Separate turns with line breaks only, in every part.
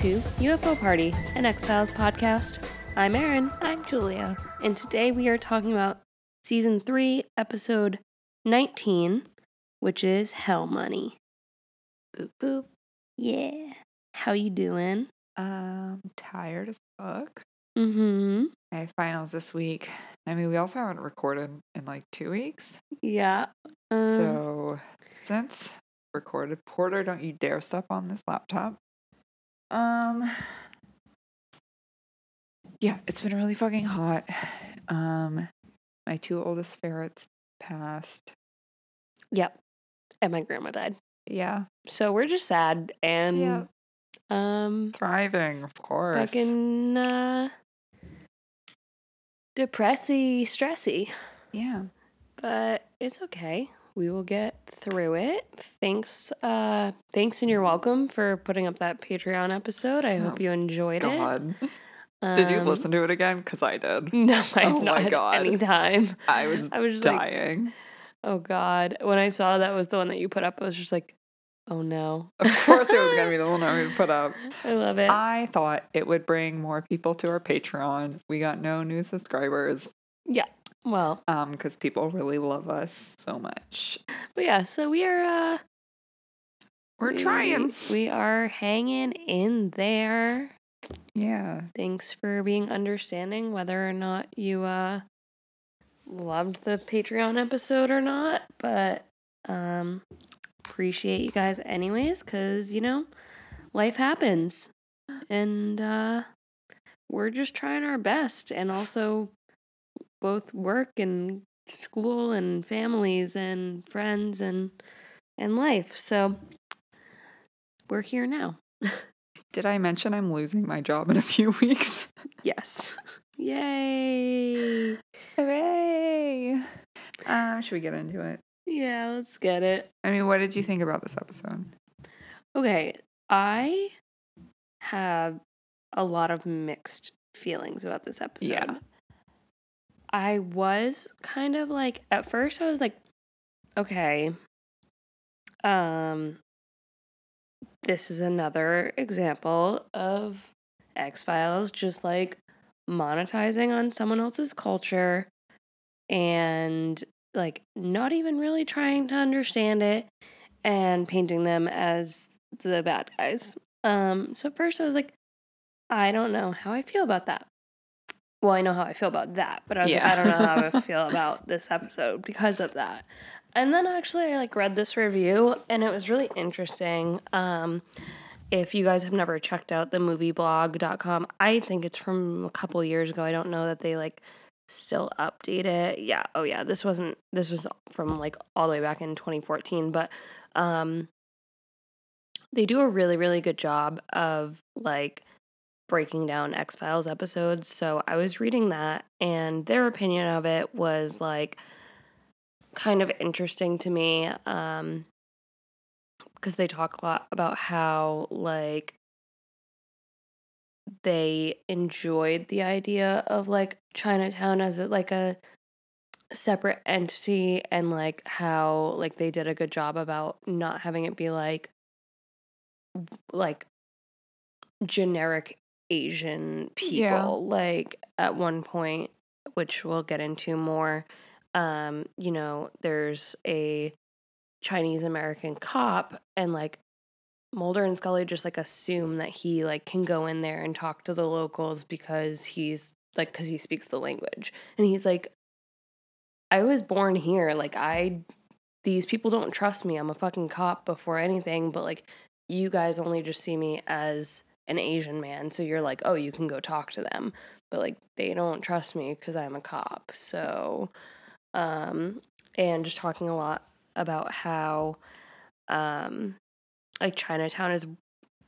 Hi, and welcome to UFO Party, an X Files podcast. I'm Erin,
I'm Julia.
and today we are talking about season 3, episode 19, which is Hell Money.
Boop boop.
Yeah. How you doing?
Um, tired as fuck.
Mm-hmm.
I have finals this week. I mean, we also haven't recorded in like two weeks.
Yeah. Um,
so since recorded, Porter, don't you dare step on this laptop. Um. Yeah, it's been really fucking hot. Um, my two oldest ferrets passed.
Yep. And my grandma died.
Yeah,
So we're just sad and
Yeah.
um
thriving, of course.
fucking uh depressy, stressy.
yeah.
but it's okay. We will get through it. Thanks, uh, thanks, and you're welcome for putting up that Patreon episode. I hope
Oh,
you enjoyed
God,
it.
did you
Um,
listen to it again? Because I did.
No, I have
Oh
not
my God.
any time.
I was
I was just like,
dying.
oh god. When I saw that was the one that you put up, I was just like, oh no.
Of course, it was gonna be the one I would put up.
I love it.
I thought it would bring more people to our Patreon. We got no new subscribers,
well,
um, because people really love us so much.
but yeah. So we are. uh
We're
we-
trying.
We are hanging in there.
Yeah.
thanks for being understanding whether or not you uh loved the patreon episode or not but um appreciate you guys anyways because you know life happens and uh we're just trying our best and also both work and school and families and friends and and life so we're here now
Did I mention I'm losing my job in a few weeks?
Yes. Yay.
Hooray! Um, should we get into it?
Yeah, let's get it.
I mean, what did you think about this episode?
Okay, I have a lot of mixed feelings about this episode.
Yeah.
I was kind of like at first I was like okay. Um this is another example of X-Files just like monetizing on someone else's culture and like not even really trying to understand it and painting them as the bad guys. Um so first I was like I don't know how I feel about that. Well, I know how I feel about that, but I was
Yeah.
like I don't know how I feel about this episode because of that. And then actually I like read this review and it was really interesting. Um if you guys have never checked out the movieblog.com, I think it's from a couple years ago. I don't know that they like still update it. Yeah. Oh yeah, this wasn't this was from like all the way back in 2014, but um they do a really really good job of like breaking down X-Files episodes. So I was reading that and their opinion of it was like kind of interesting to me um because they talk a lot about how like they enjoyed the idea of like Chinatown as like a separate entity and like how like they did a good job about not having it be like like generic Asian people
Yeah.
like at one point which we'll get into more um you know there's a Chinese American cop and like Mulder and Scully just like assume that he like can go in there and talk to the locals because he's like cuz he speaks the language. And he's like I was born here like I these people don't trust me. I'm a fucking cop before anything, but like you guys only just see me as an Asian man. So you're like, "Oh, you can go talk to them." But like they don't trust me cuz I'm a cop. So um and just talking a lot about how um like Chinatown is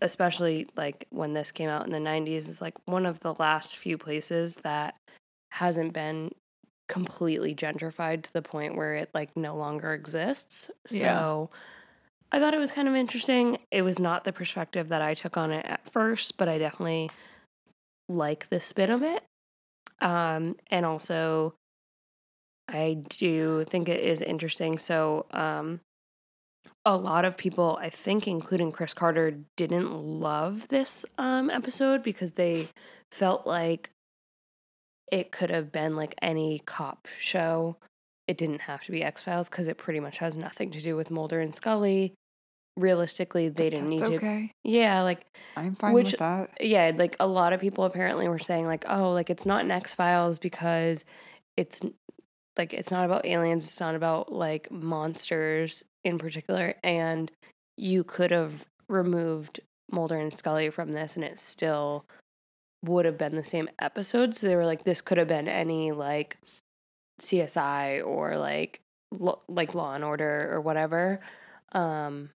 especially like when this came out in the 90s is like one of the last few places that hasn't been completely gentrified to the point where it like no longer exists.
Yeah.
I thought it was kind of interesting. It was not the perspective that I took on it at first, but I definitely like the spin of it. Um and also I do think it is interesting. So, um, a lot of people, I think, including Chris Carter, didn't love this um, episode because they felt like it could have been like any cop show. It didn't have to be X Files because it pretty much has nothing to do with Mulder and Scully. Realistically, they didn't
that's
need to.
okay.
Yeah, like
I'm fine
Which-
with that.
yeah, like a lot of people apparently were saying like, oh, like it's not an X Files because it's like it's not about aliens, it's not about like monsters in particular, and you could have removed Mulder and Scully from this, and it still would have been the same episode. So they were like, this could have been any like CSI or like lo- like Law and Order or whatever. Um,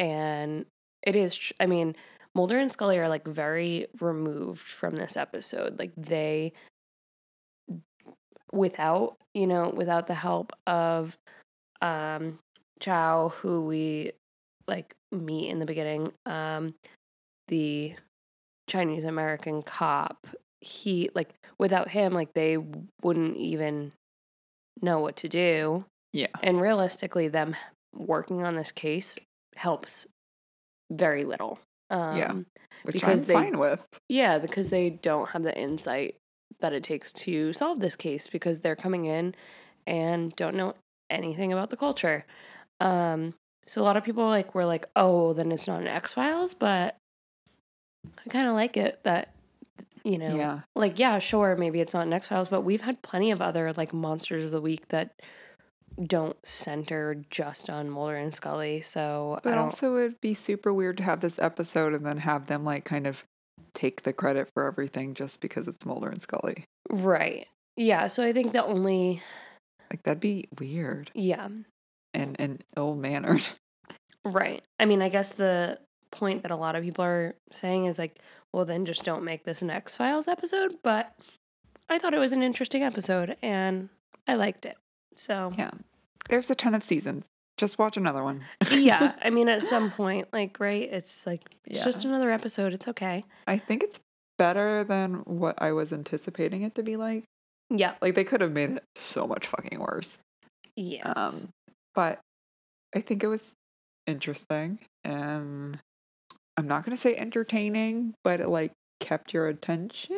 and it is. tr- I mean, Mulder and Scully are like very removed from this episode. Like they, without you know, without the help of um Chao, who we like meet in the beginning, um, the Chinese American cop. He like without him, like they wouldn't even know what to do.
Yeah.
And realistically, them working on this case helps very little. Um,
Yeah. Which
because
I'm
they-
fine with.
yeah, because they don't have the insight that it takes to solve this case because they're coming in and don't know anything about the culture. Um, so a lot of people like were like, "Oh, then it's not an X Files," but I kind of like it that you know,
Yeah.
like yeah, sure, maybe it's not an X Files, but we've had plenty of other like monsters of the week that don't center just on Mulder and Scully. So I
But also, it'd be super weird to have this episode and then have them like kind of take the credit for everything just because it's Mulder and Scully.
right. Yeah. So I think the only
Like that'd be weird
yeah
and and ill mannered.
Right. I mean, I guess the point that a lot of people are saying is like, well, then just don't make this an X Files episode. But I thought it was an interesting episode and I liked it. So,
Yeah. There's a ton of seasons. Just watch another one.
yeah. I mean, at some point, like, right, it's like, it's
Yeah.
just another episode. It's okay.
I think it's better than what I was anticipating it to be like.
Yeah.
Like they could have made it so much fucking worse.
Yes.
Um, but I think it was interesting and I'm not going to say entertaining, but it like kept your attention.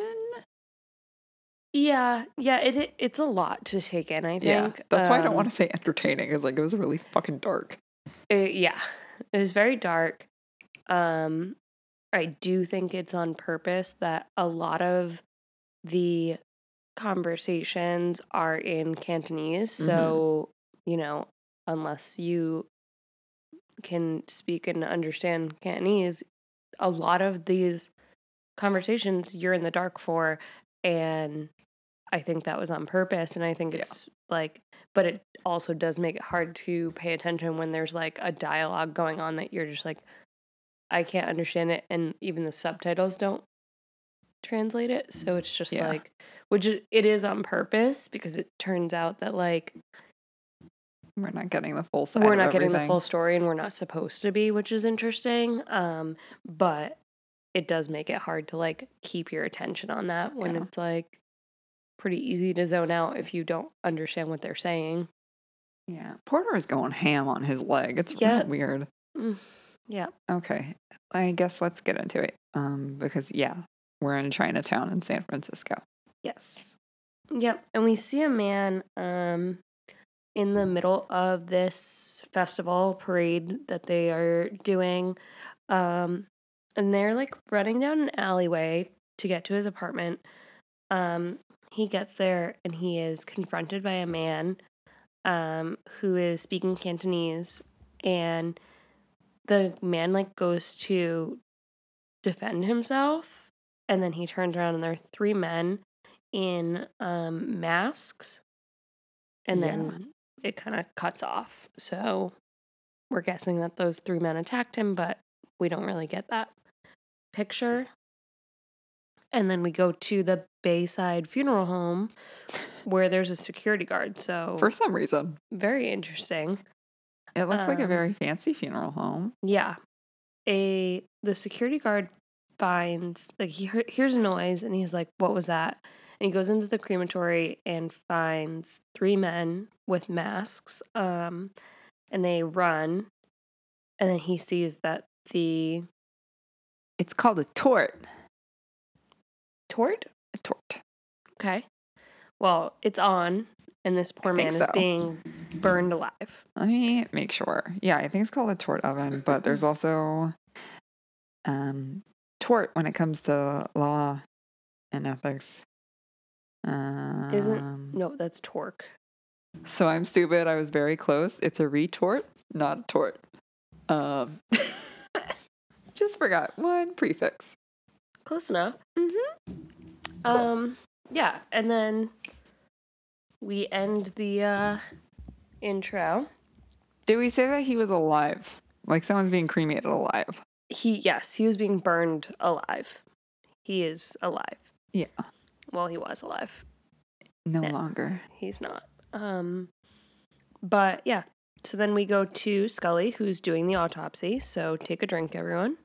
Yeah. Yeah. It, it It's a lot to take in, I think.
Yeah. That's why I don't
Um,
want to say entertaining cuz like it was really fucking dark.
It, yeah, it was very dark. Um, I do think it's on purpose that a lot of the conversations are in Cantonese.
Mhm.
So, you know, unless you can speak and understand Cantonese, a lot of these conversations you're in the dark for. And I think that was on purpose. And I think
Yeah.
it's like, but it also does make it hard to pay attention when there's like a dialogue going on that you're just like, I can't understand it. And even the subtitles don't translate it. So it's just
Yeah.
like, which is, it is on purpose because it turns out that like
We're not getting the full
we're not getting the full story and we're not supposed to be, which is interesting. Um, but it does make it hard to like keep your attention on that when
Yeah.
it's like pretty easy to zone out if you don't understand what they're saying.
Yeah. Porter is going ham on his leg. It's
Yeah.
really weird.
Mm, yeah.
Okay. I guess let's get into it. Um because yeah, we're in Chinatown in San Francisco.
Yes. Yep. And we see a man um in the middle of this festival parade that they are doing. Um and they're like running down an alleyway to get to his apartment. Um he gets there and he is confronted by a man um who is speaking Cantonese and the man like goes to defend himself and then he turns around and there are three men in um masks and
Yeah.
then it kind of cuts off so we're guessing that those three men attacked him but we don't really get that picture and then we go to the bayside funeral home where there's a security guard so
For some reason.
very interesting
It looks like a
Um,
very fancy funeral home.
Yeah. A the security guard finds like he hears a noise and he's like, "What was that?" And he goes into the crematory and finds three men with masks. Um, and they run and then he sees that the
It's called a tort.
Tort.
A tort.
Okay. Well, it's on, and this poor
I
man is
so.
being burned alive.
Let me make sure. Yeah, I think it's called a tort oven, but there's also um tort when it comes to law and ethics. Um, Isn't
No, that's torque.
So I'm stupid. I was very close. It's a retort, not a tort. Um, just forgot one prefix.
Close enough.
Mm-hmm.
Um, yeah, and then we end the uh, intro.
Did we say that he was alive? Like someone's being cremated alive?
He, yes, he was being burned alive. He is alive.
Yeah.
Well, he was alive.
No
Yeah.
longer.
He's not. Um, but yeah. So then we go to Scully, who's doing the autopsy. So take a drink, everyone.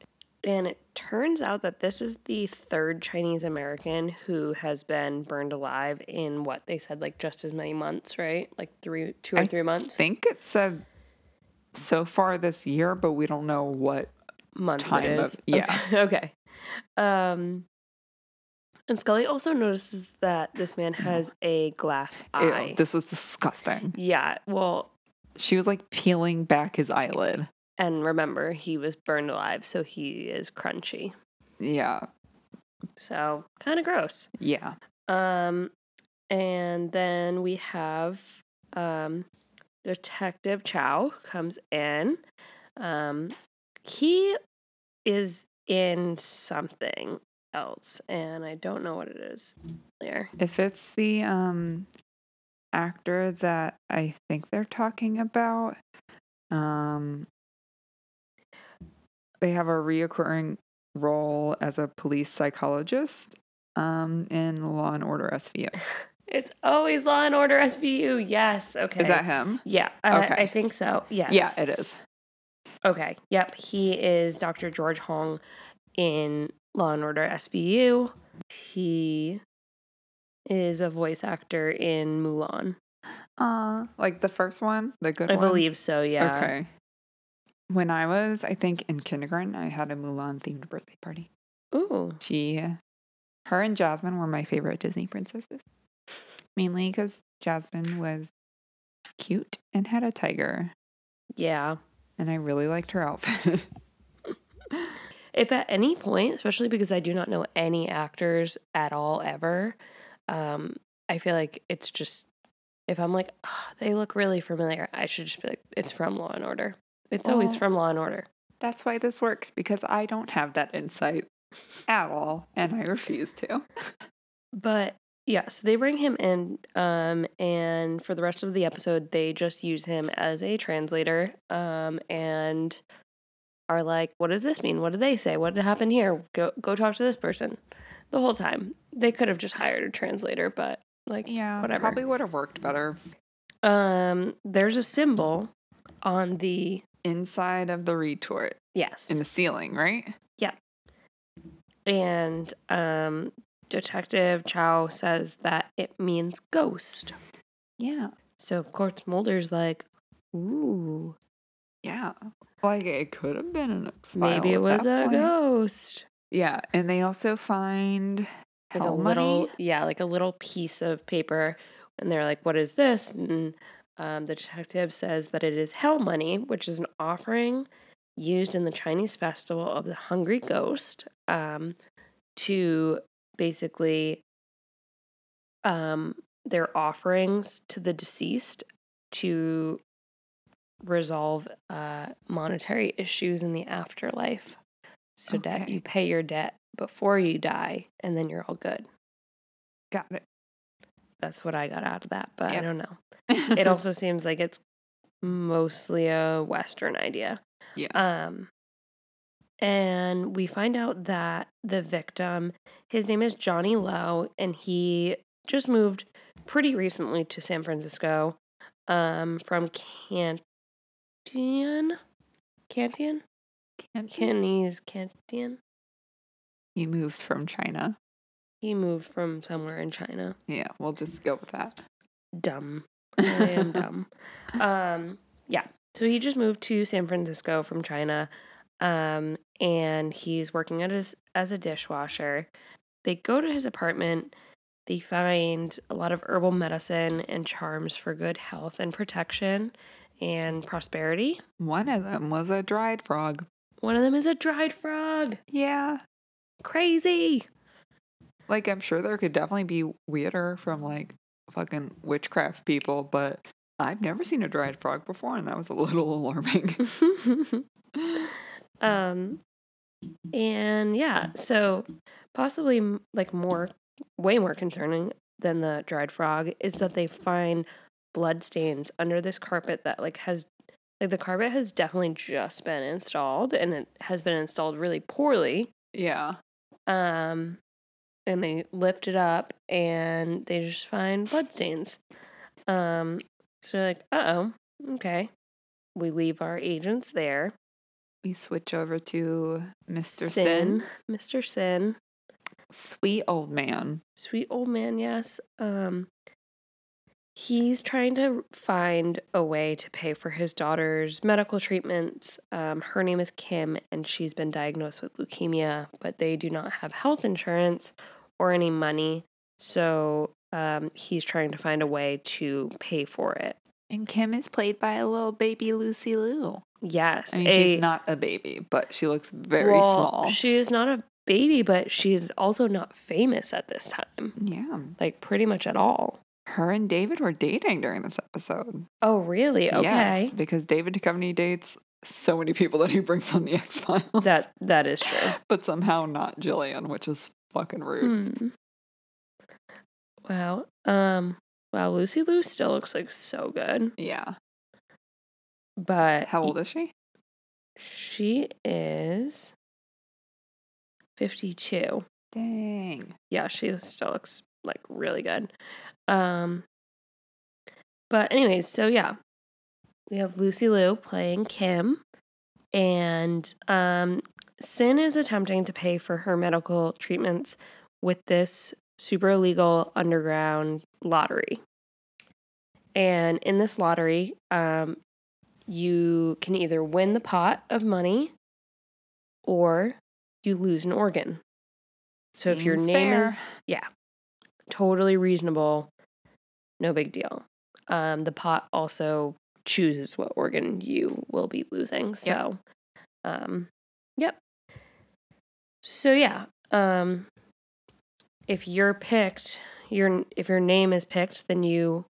And it turns out that this is the third Chinese American who has been burned alive in what they said, like just as many months, right? Like three, two or
I
three months.
I think it said so far this year, but we don't know what.
month
time
it
of- yeah.
Okay. okay. Um, and Scully also notices that this man has a glass
Ew,
eye.
this was disgusting.
yeah. Well,
She was like peeling back his eyelid.
And remember, he was burned alive, so he is crunchy.
Yeah.
So kind of gross.
Yeah.
Um, and then we have um, Detective Chao comes in. Um, he is in something else, and I don't know what it is. There.
If it's the um actor that I think they're talking about, um they have a reoccurring role as a police psychologist um in Law and Order SVU.
It's always Law and Order SVU. Yes. Okay.
Is that him?
Yeah, I,
Okay.
I think so. Yes.
Yeah, it is.
Okay. Yep. He is Dr. George Huang in Law and Order SVU. He is a voice actor in Mulan.
Uh like the first one, the good one.
I
one.
believe so. Yeah.
Okay. When I was, I think, in kindergarten, I had a Mulan themed birthday party.
Ooh.
She, her and Jasmine were my favorite Disney princesses. Mainly because Jasmine was cute and had a tiger,
Yeah.
and I really liked her outfit.
If at any point, especially because I do not know any actors at all ever, um, I feel like it's just if I'm like, "Ah, they look really familiar, I should just be like, it's from Law and Order. It's always from Law and Order.
That's why this works because I don't have that insight at all, and I refuse to.
But yeah, so they bring him in, um, and for the rest of the episode, they just use him as a translator, um, and are like, "What does this mean? What did they say? What did happen here? Go go talk to this person." The whole time, they could have just hired a translator, but like,
Yeah,
Whatever.
Probably would have worked better
um, there's a symbol on the
inside of the retort
yes,
in the ceiling, right? Yeah.
And um, Detective Chao says that it means ghost.
Yeah,
So of course Mulder's like, "Ooh."
yeah. Like it could have been an X
Maybe it was a
point.
ghost.
Yeah, and they also find
Like a little,
money.
yeah, like a little piece of paper. And they're like, what is this? And um, the detective says that it is hell money, which is an offering used in the Chinese festival of the Hungry Ghost um, to basically um, their offerings to the deceased to resolve uh, monetary issues in the afterlife so that you pay your debt before you die and then you're all good.
Got it.
That's what I got out of that, but I don't know. It also seems like it's mostly a Western idea.
Yeah.
Um, and we find out that the victim, his name is Johnny Lo, and he just moved pretty recently to San Francisco um, from Cantian. Cantian?
Can't?
Cantonese Cantian?
He moved from China.
He moved from somewhere in China.
Yeah, we'll just go with that.
Dumb. I am dumb. Um, yeah. So he just moved to San Francisco from China, um, and he's working as as a dishwasher. They go to his apartment. They find a lot of herbal medicine and charms for good health and protection and prosperity.
One of them was a dried frog.
One of them is a dried frog.
Yeah.
Crazy.
Like, I'm sure there could definitely be weirder from like fucking witchcraft people, but I've never seen a dried frog before, and that was a little alarming.
um, and yeah, so possibly like more, way more concerning than the dried frog is that they find blood stains under this carpet that like has like the carpet has definitely just been installed and it has been installed really poorly
yeah.
um and they lift it up and they just find blood stains um so they're like uh-oh okay we leave our agents there
We switch over to Mr. Sin.
mr sin
Sweet old man.
sweet old man yes um he's trying to find a way to pay for his daughter's medical treatments um, her name is kim and she's been diagnosed with leukemia but they do not have health insurance or any money so um, he's trying to find a way to pay for it
And Kim is played by a little baby Lucy Liu.
yes
I mean,
a-
she's not a baby, but she looks very
well,
small.
she is not a baby but she's also not famous at this time
yeah.
like pretty much at all
Her and David were dating during this episode.
oh really okay
Yes, because David Duchovny dates so many people that he brings on the X Files.
that that is true
but somehow not Gillian, which is fucking rude.
Hmm. Wow. Um. Wow. Lucy Liu still looks like so good,
Yeah.
but
How old is she?
she is fifty-two.
Dang.
Yeah, she still looks like really good. Um. But anyways, so yeah, we have Lucy Liu playing Kim, and um, Sin is attempting to pay for her medical treatments with this super illegal underground lottery. And in this lottery, um, you can either win the pot of money or you lose an organ. So if your name
fair.
is, yeah, totally reasonable, no big deal. Um, the pot also chooses what organ you will be losing. So, um, yep. So yeah, um, if you're picked, your if your name is picked, then you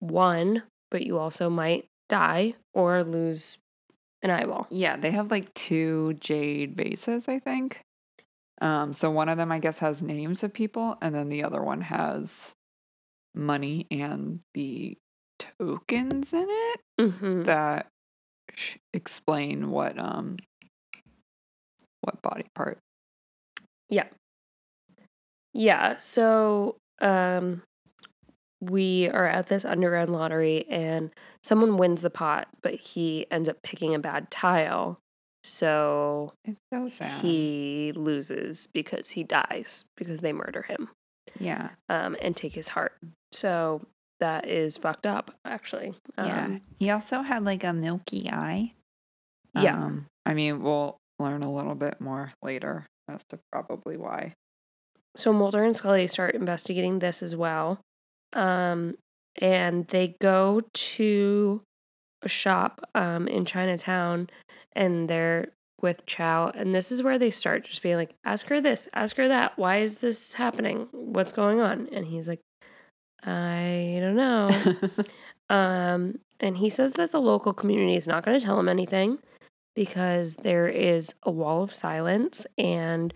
won, but you also might die or lose an eyeball.
Yeah, they have like two jade bases, I think. Um, so one of them I guess has names of people, and then the other one has money and the tokens in it
Mm-hmm.
that sh- explain what um what body part.
Yeah, Yeah. so um we are at this underground lottery and someone wins the pot, but he ends up picking a bad tile. So
It's so sad.
he loses because he dies because they murder him
yeah,
um and take his heart. So that is fucked up actually.
yeah.
Um,
He also had like a milky eye.
Yeah.
Um, I mean, we'll learn a little bit more later as to probably why.
so Mulder and Scully start investigating this as well. Um, and they go to a shop um, in Chinatown and they're with Chao. And this is where they start just being like, ask her this, ask her that. Why is this happening? What's going on? And he's like, I don't know. Um, and he says that the local community is not going to tell him anything because there is a wall of silence. And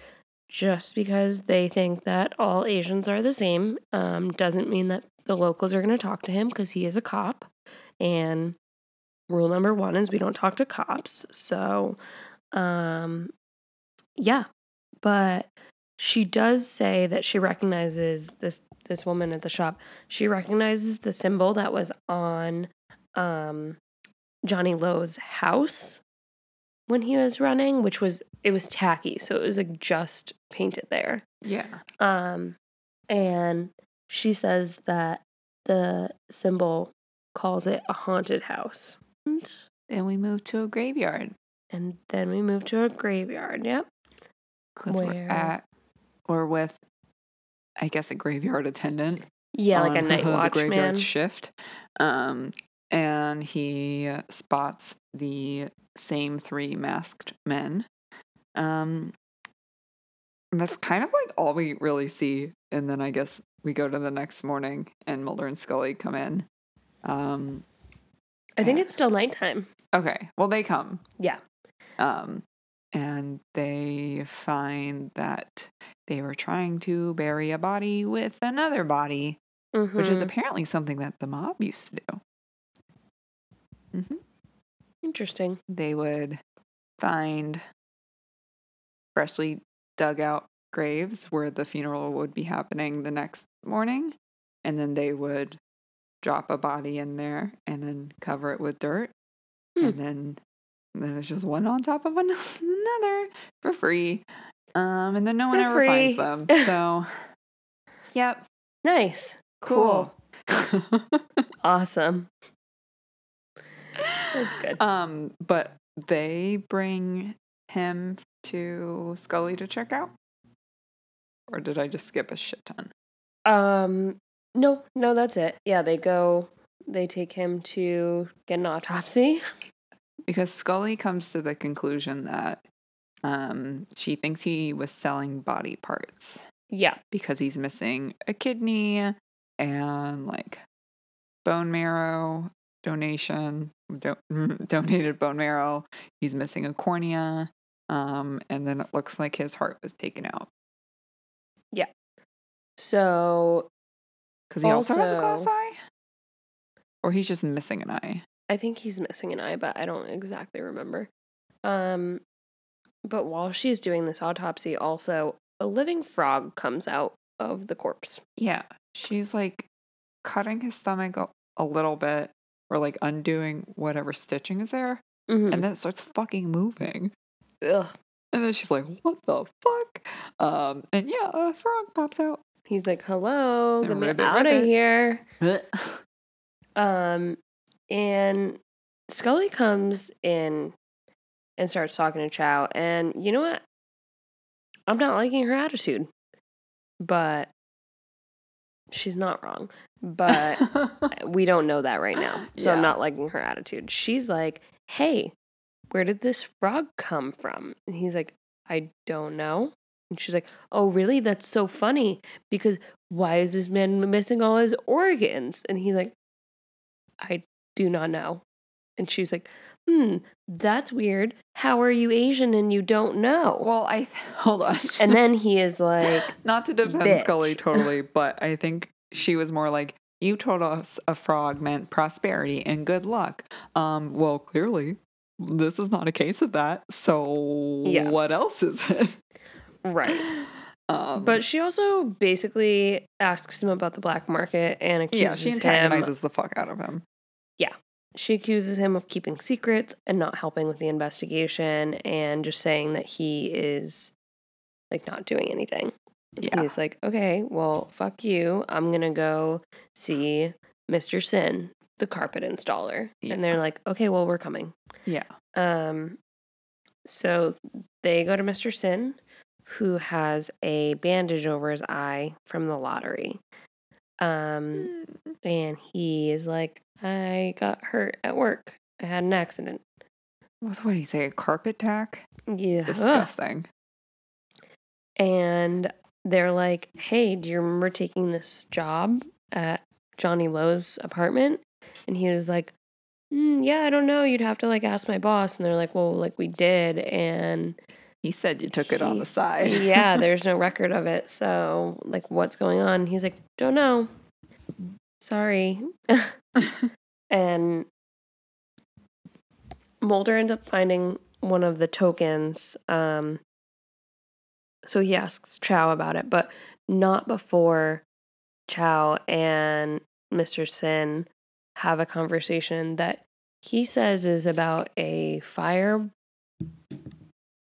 just because they think that all Asians are the same um, doesn't mean that the locals are going to talk to him because he is a cop. And rule number one is we don't talk to cops. So, um, yeah. But she does say that she recognizes this this woman at the shop. She recognizes the symbol that was on um, Johnny Lo's house when he was running, which was it was tacky, so it was like just painted there.
yeah.
Um, and she says that the symbol calls it a haunted house.
Then we move to a graveyard.
and then we move to a graveyard. Yep.
Because we're
Where-
at or with I guess a graveyard attendant.
Yeah, like a night
the graveyard
watchman.
shift. Um, and he spots the same three masked men. Um, that's kind of like all we really see. And then I guess we go to the next morning, and Mulder and Scully come in. Um,
I think it's still nighttime.
okay, well they come.
Yeah.
Um, and they find that they were trying to bury a body with another body which is
Mhm.
apparently something that the mob used to do.
Interesting.
They would find freshly dug out graves where the funeral would be happening the next morning, and then they would drop a body in there and then cover it with dirt,
Hmm.
and then and then it's just one on top of another for free. Um, and then no one
For
ever finds them. So, yep,
Nice.
cool.
Awesome. That's good.
Um, but they bring him to Scully to check out. Or did I just skip a shit ton?
Um, no, no, that's it. Yeah, they go. They take him to get an autopsy.
Because Scully comes to the conclusion that um she thinks he was selling body parts
Yeah.
because he's missing a kidney and like bone marrow donation do- donated bone marrow he's missing a cornea um and then it looks like his heart was taken out Yeah.
So
Because he also, has a glass eye? Or he's just missing an eye.
I think he's missing an eye, but I don't exactly remember. Um, but while she's doing this autopsy, also a living frog comes out of the corpse.
Yeah. She's like cutting his stomach a, a little bit or like undoing whatever stitching is there.
Mhm.
And then it starts fucking moving.
Ugh.
And then she's like, what the fuck? Um, and yeah, a frog pops out.
He's like, "Hello, get me out of here." Um, and Scully comes in and starts talking to Chao, and you know what? I'm not liking her attitude, but she's not wrong. But we don't know that right now, so I'm not liking her attitude. She's like, "Hey, where did this frog come from?" And he's like, "I don't know." And she's like, "Oh, really? That's so funny because why is this man missing all his organs?" And he's like, "I do not know." And she's like, "Hmm, that's weird. How are you Asian and you don't know?"
well, I hold on.
and then he is like,
not to defend
bitch.
Scully totally, but I think she was more like, you told us a frog meant prosperity and good luck. Um, well, clearly, this is not a case of that. So,
Yeah.
what else is it?
"Right."
Um,
But she also basically asks him about the black market and accuses
yeah, she
him.
antagonizes the fuck out of him. Yeah.
She accuses him of keeping secrets and not helping with the investigation and just saying that he is like not doing anything.
Yeah.
He's like, okay, well, fuck you. I'm going to go see Mr. Sin, the carpet installer.
Yeah.
And they're like, okay, well, we're coming.
Yeah.
Um, so they go to Mr. Sin, who has a bandage over his eye from the lottery. Um, and he is like, I got hurt at work. I had an accident.
What would he say? A carpet tack?
Yeah. Ugh.
Disgusting.
And they're like, hey, do you remember taking this job at Johnny Lo's apartment? And he was like, "Mm, yeah, I don't know. You'd have to like ask my boss. And they're like, well, like we did. And
He said you took it on the side.
yeah, there's no record of it. So, like, what's going on? He's like, don't know. Sorry. and Mulder ends up finding one of the tokens. Um, so he asks Chao about it, but not before Chao and Mr. Sin have a conversation that he says is about a fire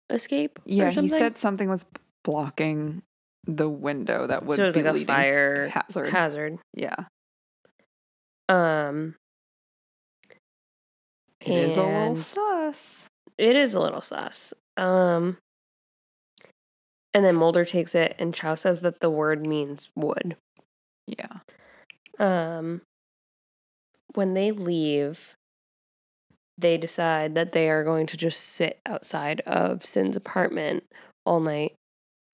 escape. or
yeah, he said something was blocking the window that would
so
be
like a fire
hazard.
hazard.
yeah.
Um,
It is a little sus.
It is a little sus. Um, and then Mulder takes it, and Chao says that the word means wood.
Yeah.
Um, when they leave, they decide that they are going to just sit outside of Sin's apartment all night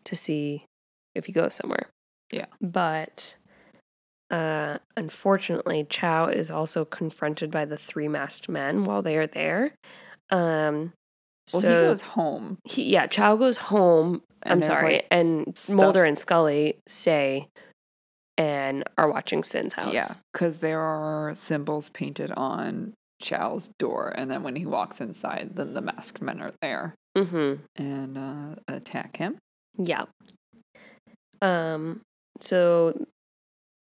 to see if he goes somewhere.
Yeah.
But uh, unfortunately, Chao is also confronted by the three masked men while they are there. Um,
Well,
so
he goes home.
he- yeah, Chao goes home. I'm
and
sorry,
like,
and
stuff-
Mulder and Scully say and are watching Sin's house.
Yeah, because there are symbols painted on Chao's door, and then when he walks inside, then the masked men are there
Mm-hmm.
and uh, attack him.
Yeah. Um. So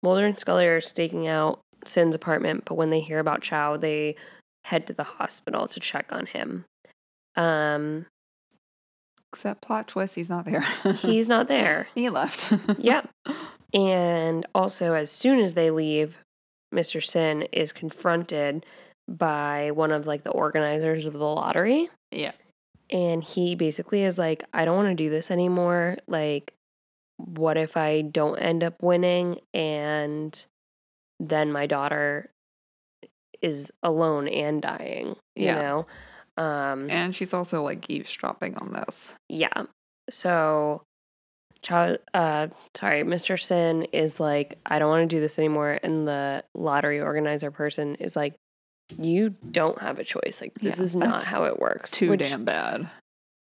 Mulder and Scully are staking out Sin's apartment, but when they hear about Chao, they head to the hospital to check on him. Um.
Except plot twist, he's not there.
He's not there.
he left.
Yep. And also, as soon as they leave, Mr. Sin is confronted by one of like the organizers of the lottery.
Yeah.
And he basically is like, I don't want to do this anymore. Like, what if I don't end up winning and then my daughter is alone and dying? You
Yeah.
know? Um,
And she's also like eavesdropping on this.
yeah. So, uh, sorry, Mr. Sin is like, I don't want to do this anymore. And the lottery organizer person is like, you don't have a choice. Like, this
Yeah,
is not how it works.
Too
which-
damn bad.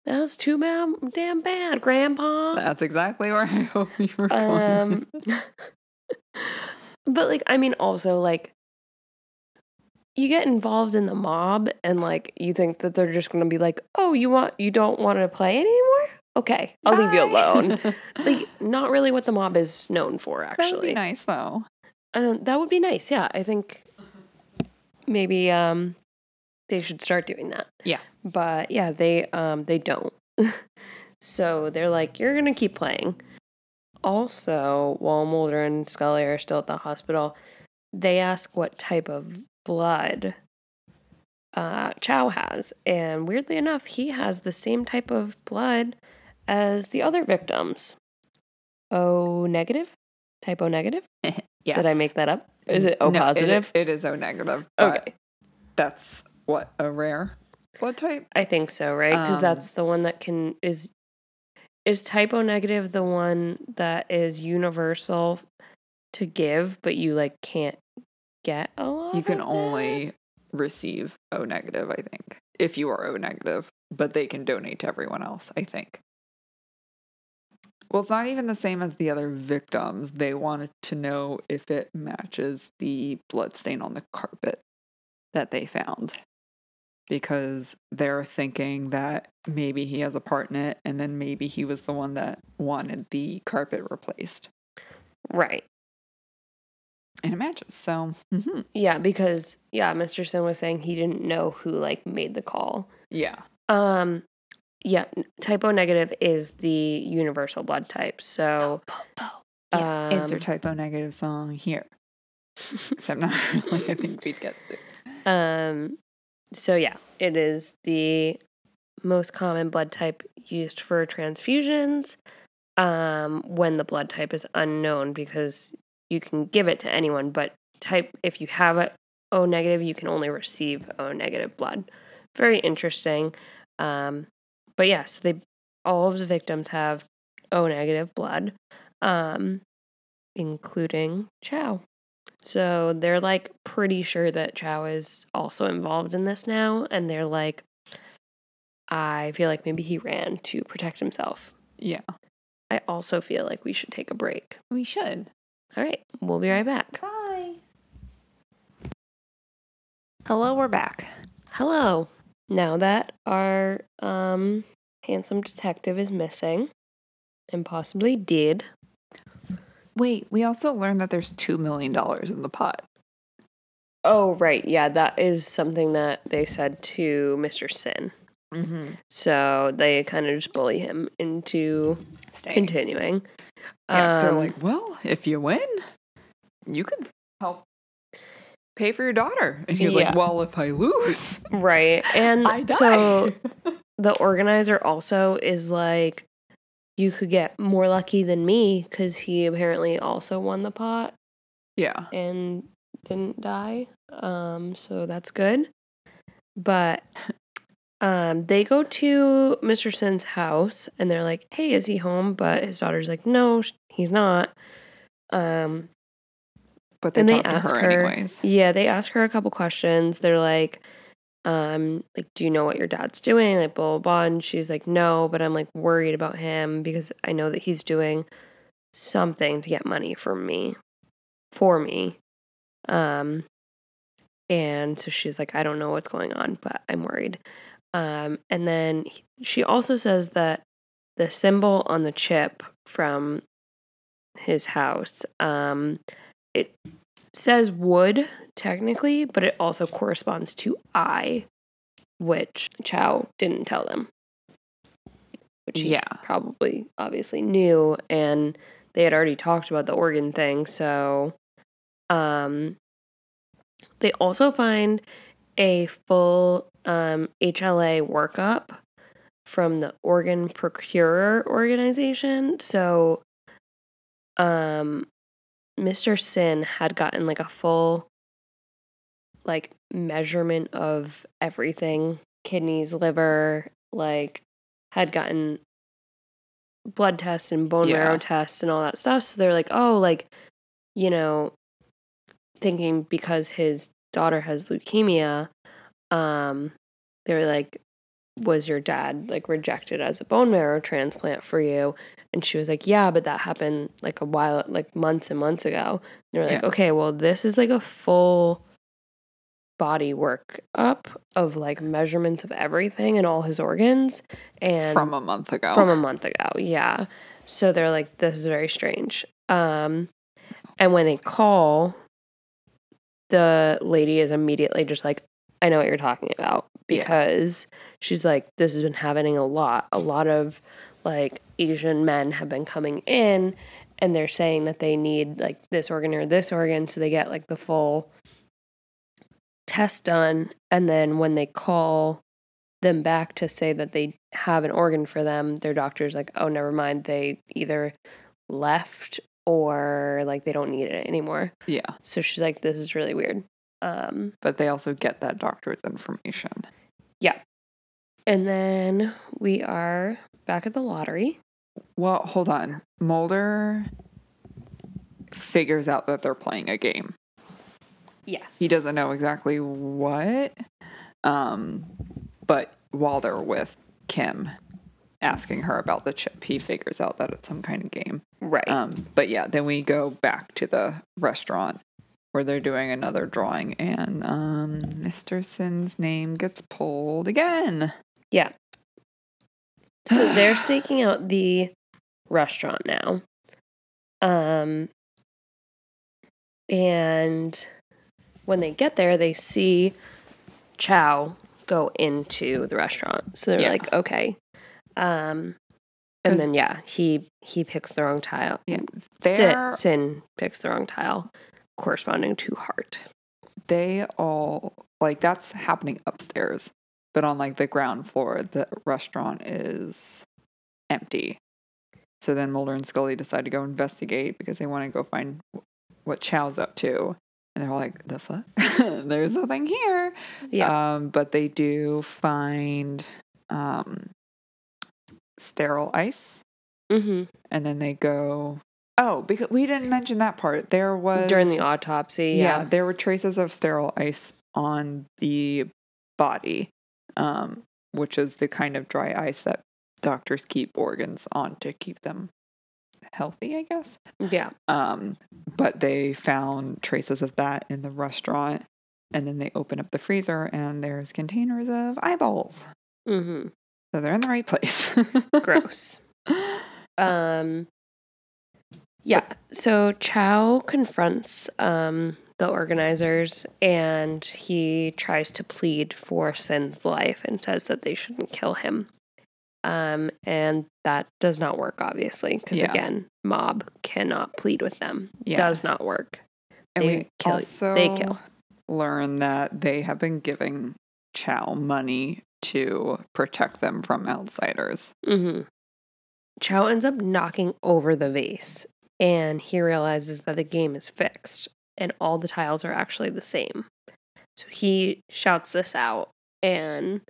That's too damn, damn bad, Grandpa.
That's exactly where I hope you were going.
Um, but like, I mean, also like, you get involved in the mob, and like, you think that they're just gonna be like, "Oh, you want, you don't want to play anymore? Okay, I'll leave you alone." like, not really what the mob is known for, actually.
that would be nice though.
Um, that would be nice. Yeah, I think maybe um they should start doing that.
Yeah.
But yeah, they um they don't. so they're like, you're gonna keep playing. Also, while Mulder and Scully are still at the hospital, they ask what type of blood uh, Chao has, and weirdly enough, he has the same type of blood as the other victims. O negative, type O negative.
Yeah.
Did I make that up? Is it O
No,
positive?
it is O negative.
okay,
That's what a rare blood type.
I think so, right? Because
Um,
that's the one that can is is type O negative the one that is universal to give, but you like can't get a lot.
You can only receive O negative, I think, if you are O negative, but they can donate to everyone else, I think. Well, it's not even the same as the other victims. They wanted to know if it matches the blood stain on the carpet that they found. Because they're thinking that maybe he has a part in it, and then maybe he was the one that wanted the carpet replaced.
right.
And it matches. So, mhm.
Yeah, because yeah, Mr. Sin was saying he didn't know who like made the call.
yeah.
Um, yeah, n- type O negative is the universal blood type. So,
Yeah,
um,
insert typo negative song here. Except not really. I think we'd get.
Um, so yeah, it is the most common blood type used for transfusions. Um, when the blood type is unknown, because you can give it to anyone, but type if you have a O negative, you can only receive O negative blood. Very interesting. Um, but yes, yeah, so they all of the victims have O negative blood, um, including Chao. So they're like pretty sure that Chao is also involved in this now. And they're like, I feel like maybe he ran to protect himself.
Yeah,
I also feel like we should take a break.
we should.
All right, we'll be right back.
Bye. Hello, we're back.
Hello. Now that our um, handsome detective is missing and possibly dead,
Wait, we also learned that there's $2 million in the pot.
Oh, right. Yeah, that is something that they said to Mr. Sin.
Mm-hmm.
So they kind of just bully him into continuing.
Yeah, so they're
Um,
like, well, if you win, you could help pay for your daughter. And he's
Yeah.
like, well, if I lose,
Right. And so the organizer also is like, you could get more lucky than me because he apparently also won the pot
yeah.
and didn't die. Um, so that's good. But um, they go to Mr. Hsin's house and they're like, "Hey, is he home?" But his daughter's like, "No, he's not." Um,
But they
and they
talk to
ask
her,
her,
anyways.
yeah, they ask her a couple questions. They're like, um, like, do you know what your dad's doing? Like, blah, blah, blah. And she's like, no, but I'm like worried about him because I know that he's doing something to get money from me, for me. Um, and so she's like, I don't know what's going on, but I'm worried. Um, and then he- she also says that the symbol on the chip from his house, um, it says wood technically, but it also corresponds to I, which Chao didn't tell them. Which he
Yeah.
probably obviously knew and they had already talked about the organ thing, so um they also find a full um HLA workup from the organ procurer organization. So um Mr. Hsin had gotten like a full like measurement of everything kidneys, liver, like had gotten blood tests and bone
Yeah.
marrow tests and all that stuff. So they're like, oh, like, you know, thinking because his daughter has leukemia, um, they were like, was your dad like rejected as a bone marrow transplant for you? And she was like, yeah, but that happened like a while, like months and months ago. And they were like,
Yeah.
okay, well, this is like a full body work up of like measurements of everything and all his organs and
From a month ago.
from a month ago. Yeah. So they're like, this is very strange. Um, and when they call, the lady is immediately just like, I know what you're talking about
Yeah.
because she's like, this has been happening a lot. A lot of like Asian men have been coming in and they're saying that they need like this organ or this organ. So they get like the full test done. And then when they call them back to say that they have an organ for them, their doctor's like, oh, never mind. They either left or like they don't need it anymore.
yeah.
So she's like, this is really weird. Um,
But they also get that doctor's information. Yeah.
And then we are back at the lottery.
Well, hold on. Mulder figures out that they're playing a game.
Yes.
He doesn't know exactly what. Um, but while they're with Kim asking her about the chip, he figures out that it's some kind of game.
Right.
Um, but yeah, then we go back to the restaurant where they're doing another drawing and um Mr. Hsin's name gets pulled again.
yeah. So they're staking out the restaurant now. Um, and when they get there, they see Chao go into the restaurant. So they're
Yeah.
like, okay. Um, and then yeah, he he picks the wrong tile.
Yeah.
Hsin,
They're
Hsin picks the wrong tile, corresponding to heart.
they all like that's happening upstairs. But on like the ground floor, the restaurant is empty. So then Mulder and Scully decide to go investigate because they want to go find what Chao's up to. And they're like, the fuck? There's nothing here.
Yeah.
Um, but they do find um, sterile ice.
mm-hmm.
And then they go. Oh, because we didn't mention that part. There was.
During the autopsy,
yeah.
yeah.
there were traces of sterile ice on the body, um, which is the kind of dry ice that doctors keep organs on to keep them healthy, I guess.
Yeah.
Um, but they found traces of that in the restaurant. And then they open up the freezer and there's containers of eyeballs.
Mm-hmm.
So they're in the right place.
Gross. Um yeah, so Chao confronts um the organizers and he tries to plead for Hsin's life and says that they shouldn't kill him. Um and that does not work obviously because
Yeah.
again, mob cannot plead with them.
Yeah.
Does not work.
and
they
we
kill-
also
they kill.
learn that they have been giving Chao money to protect them from outsiders.
Mm-hmm. Chao ends up knocking over the vase, and he realizes that the game is fixed and all the tiles are actually the same. So he shouts this out, and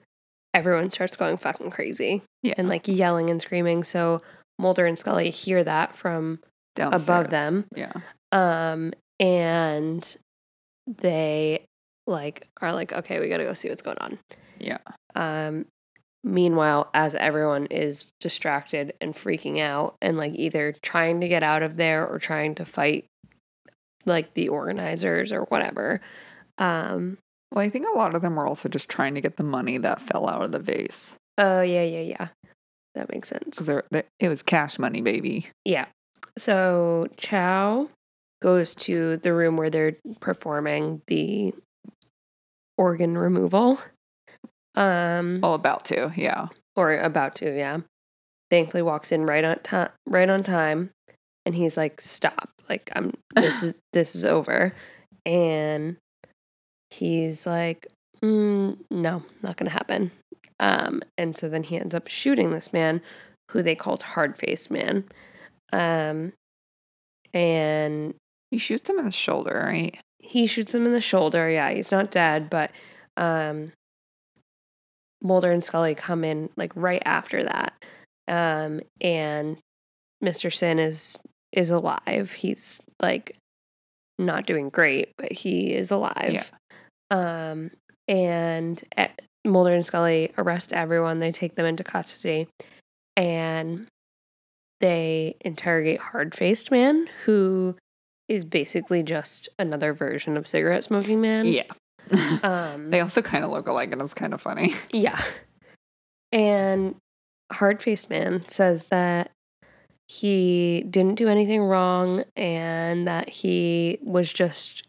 everyone starts going fucking crazy
Yeah.
and like yelling and screaming. So Mulder and Scully hear that from above them,
Yeah.
um, and they like are like, okay, we gotta go see what's going on.
Yeah.
Um, meanwhile, as everyone is distracted and freaking out and like either trying to get out of there or trying to fight like the organizers or whatever. Um,
Well, I think a lot of them were also just trying to get the money that fell out of the vase.
oh yeah, yeah, yeah. That makes sense.
Because it was cash money, baby.
Yeah. So Chao goes to the room where they're performing the organ removal. Um
All about to. Yeah.
or about to, yeah. Thankfully walks in right on time right on time and he's like, Stop. Like I'm this is this is over. And he's like, mm, no, not gonna happen. Um, and so then he ends up shooting this man who they called hard faced man. Um and
He shoots him in the shoulder, right?
he shoots him in the shoulder. Yeah, he's not dead, but um Mulder and Scully come in like right after that. Um and Mr. Hsin is is alive. He's like not doing great, but he is alive. Um and eh, Mulder and Scully arrest everyone. They take them into custody and they interrogate hard-faced man who is basically just another version of cigarette smoking man.
Yeah.
Um
they also kind of look alike, and it's kind of funny.
yeah. And hard faced man says that he didn't do anything wrong and that he was just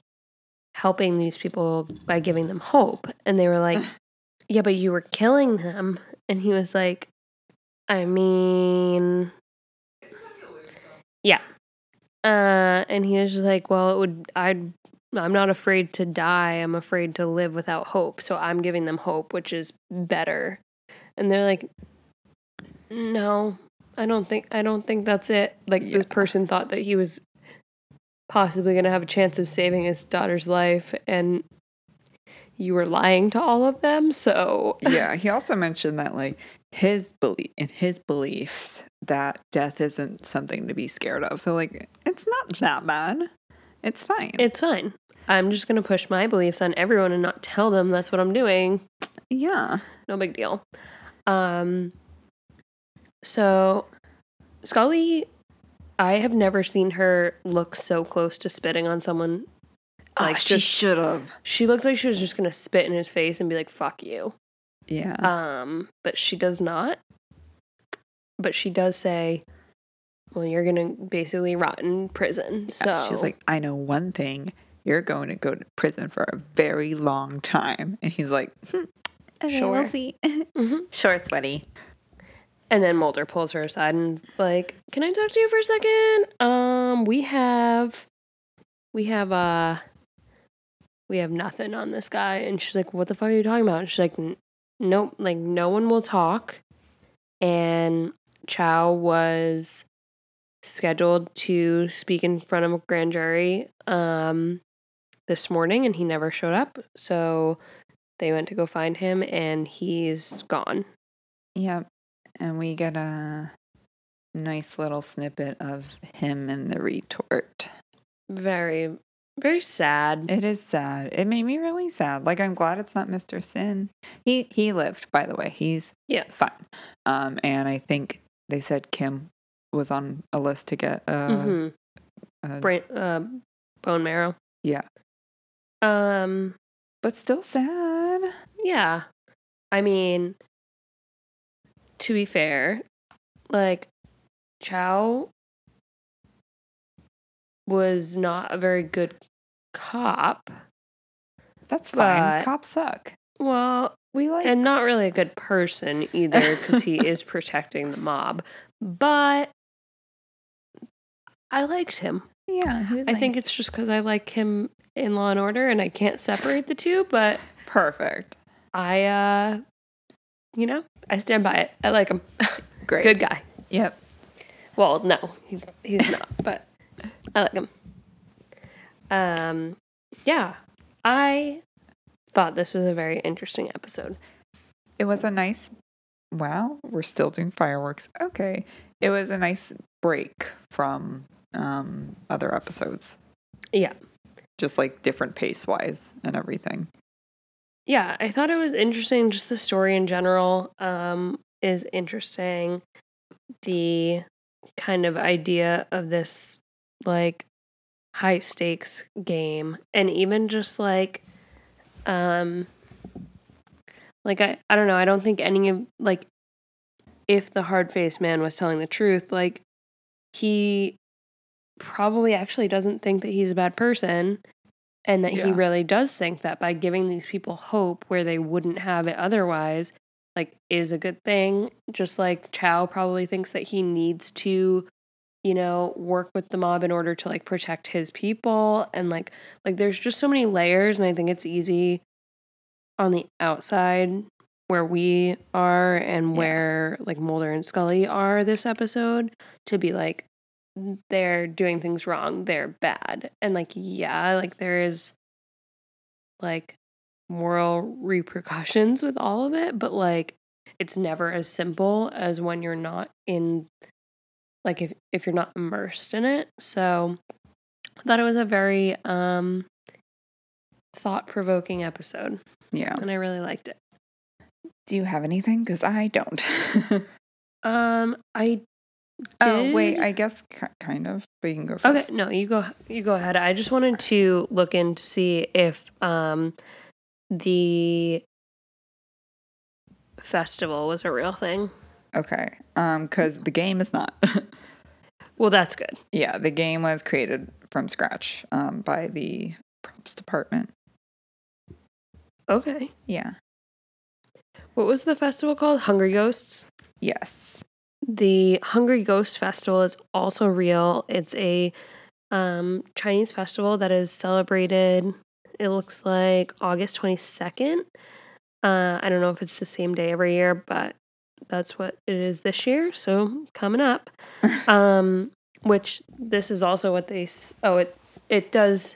helping these people by giving them hope. And they were like, Yeah, but you were killing them. And he was like, I mean, yeah. Uh, and he was just like, Well, it would, I'd, I'm not afraid to die. I'm afraid to live without hope. So I'm giving them hope, which is better. And they're like, No, I don't think, I don't think that's it. Like this person thought that he was possibly going to have a chance of saving his daughter's life. And you were lying to all of them. So
yeah. He also mentioned that, like, his belief in his beliefs that death isn't something to be scared of. So, like, it's not that bad. It's fine.
it's fine. I'm just going to push my beliefs on everyone and not tell them that's what I'm doing.
yeah.
no big deal. Um, so Scully, I have never seen her look so close to spitting on someone.
Like,
Like,
she should have.
She looked like she was just gonna spit in his face and be like, "Fuck you."
Yeah.
Um, but she does not. But she does say, "Well, you're gonna basically rot in prison." So
She's like, I know one thing. You're going to go to prison for a very long time. And he's like, hmm, okay,
Sure.
We'll see.
Mhm.
Sure, sweaty.
And then Mulder pulls her aside and is like, "Can I talk to you for a second? Um, we have, we have uh, we have nothing on this guy." And she's like, "What the fuck are you talking about?" And she's like, "Nope, like no one will talk." And Chao was scheduled to speak in front of a grand jury um this morning, and he never showed up. So they went to go find him, and he's gone.
Yep. And we get a nice little snippet of him and the retort.
Very, very sad.
It is sad. It made me really sad. Like I'm glad it's not Mr. Hsin. He he lived, by the way. He's
Yeah.
fine. Um, and I think they said Kim was on a list to get uh,
hmm
uh
Brain, uh, bone marrow.
yeah.
Um,
But still sad.
yeah. I mean, to be fair, like Chao was not a very good cop.
That's fine.
But-
Cops suck.
Well,
We like
and not really a good person either because he is protecting the mob. But I liked him.
Yeah,
I think it's just because I like him in Law and Order and I can't separate the two, but
perfect.
I, uh, you know, I stand by it. I like him.
Great.
Good guy.
Yep.
Well, no, he's he's not, but I like him. Um, yeah, I thought this was a very interesting episode.
It was a nice. Wow, we're still doing fireworks. Okay. It was a nice break from um other episodes.
Yeah,
Just like different pace wise and everything.
yeah, I thought it was interesting. Just the story in general um, is interesting. The kind of idea of this like high stakes game, and even just like, um, like I I don't know. I don't think any of like if the hard faced man was telling the truth, like he probably actually doesn't think that he's a bad person and that he really does think that by giving these people hope where they wouldn't have it otherwise like is a good thing just like chao probably thinks that he needs to you know work with the mob in order to like protect his people and like like there's just so many layers and i think it's easy on the outside where we are and
Yeah.
where like mulder and scully are this episode to be like they're doing things wrong they're bad and like yeah like there is like moral repercussions with all of it but like it's never as simple as when you're not in like if if you're not immersed in it so i thought it was a very um thought-provoking episode
Yeah.
and i really liked it
Do you have anything? Because I don't.
um i
oh wait, I guess ki- kind of, but you can go first.
Okay, no, you go you go ahead. I just wanted to look in to see if um the festival was a real thing.
Okay. Um, because the game is not.
Well, that's good.
yeah, the game was created from scratch um by the props department.
Okay.
Yeah.
What was the festival called? Hungry Ghosts?
Yes.
The Hungry Ghost Festival is also real. It's a um Chinese festival that is celebrated it looks like August 22nd. Uh I don't know if it's the same day every year, but that's what it is this year. So coming up. um which this is also what they s- oh it it does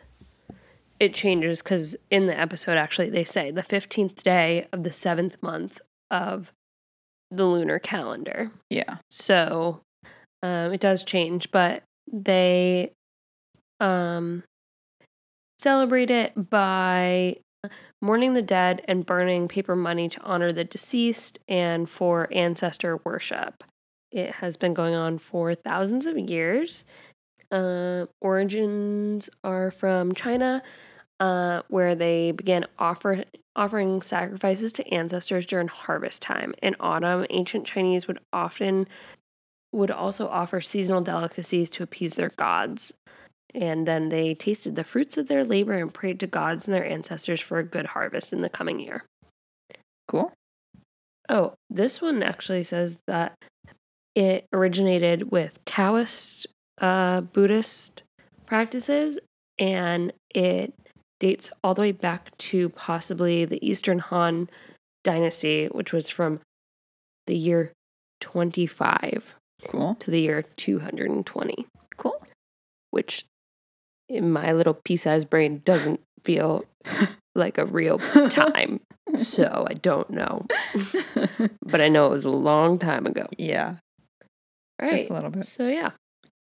it changes cuz in the episode actually they say the 15th day of the 7th month of the lunar calendar.
Yeah.
So um, it does change, but they um, celebrate it by mourning the dead and burning paper money to honor the deceased and for ancestor worship. It has been going on for thousands of years. Uh, origins are from China, uh, where they began offer, offering sacrifices to ancestors during harvest time. In autumn, ancient Chinese would often would also offer seasonal delicacies to appease their gods. And then they tasted the fruits of their labor and prayed to gods and their ancestors for a good harvest in the coming year.
Cool.
Oh, this one actually says that it originated with Taoist uh, Buddhist practices and it dates all the way back to possibly the Eastern Han dynasty, which was from the year 25
Cool.
to the year 220,
Cool.
which in my little pea sized brain doesn't feel like a real time. so I don't know. But I know it was a long time ago.
yeah.
All right.
Just a little bit.
So yeah,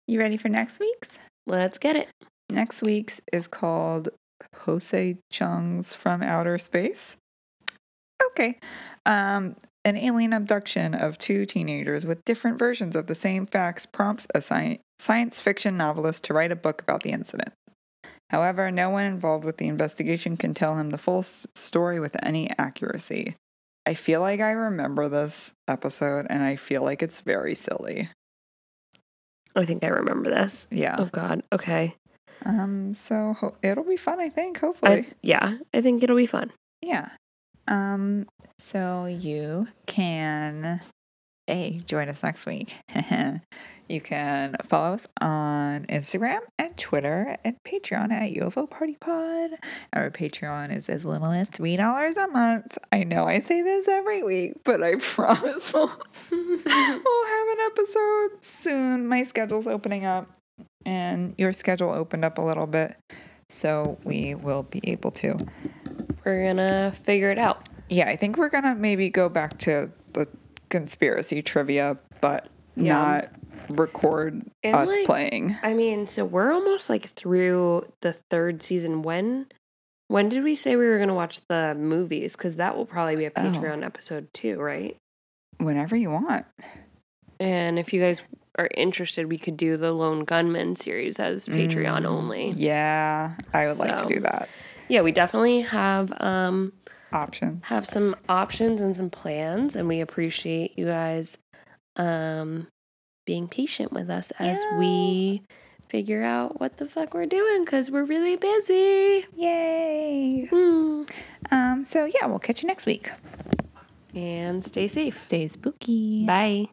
You ready for next week's?
let's get it.
Next week's is called Jose Chung's From Outer Space. Okay. Um, an alien abduction of two teenagers with different versions of the same facts prompts a sci- science fiction novelist to write a book about the incident. However, no one involved with the investigation can tell him the full s- story with any accuracy. I feel like I remember this episode and I feel like it's very silly.
I think I remember this.
Yeah.
Oh God. Okay.
Um so ho- it'll be fun I think
I,
hopefully.
yeah, I think it'll be fun.
Yeah. Um, so you can A join us next week. You can follow us on Instagram and Twitter and Patreon at UFO Party Pod. Our Patreon is as little as $3 a month. I know I say this every week, but I promise we'll, we'll have an episode soon. My schedule's opening up and your schedule opened up a little bit. So we will be able to.
We're gonna figure it out.
Yeah, I think we're gonna maybe go back to the conspiracy trivia, but
Yeah.
not record
And,
us
like,
playing.
I mean, so we're almost like through the third season. When when did we say we were gonna watch the movies? Because that will probably be a
Oh.
Patreon episode too, right?
Whenever you want.
And if you guys are interested, we could do the Lone Gunmen series as Patreon
Mm,
only.
Yeah, I would like to do that.
Yeah, we definitely have um
Option.
have some options and some plans, and we appreciate you guys um being patient with us as
Yeah.
we figure out what the fuck we're doing because we're really busy.
Yay.
Hmm.
Um, so yeah, we'll catch you next week.
And stay safe.
Stay spooky.
Bye.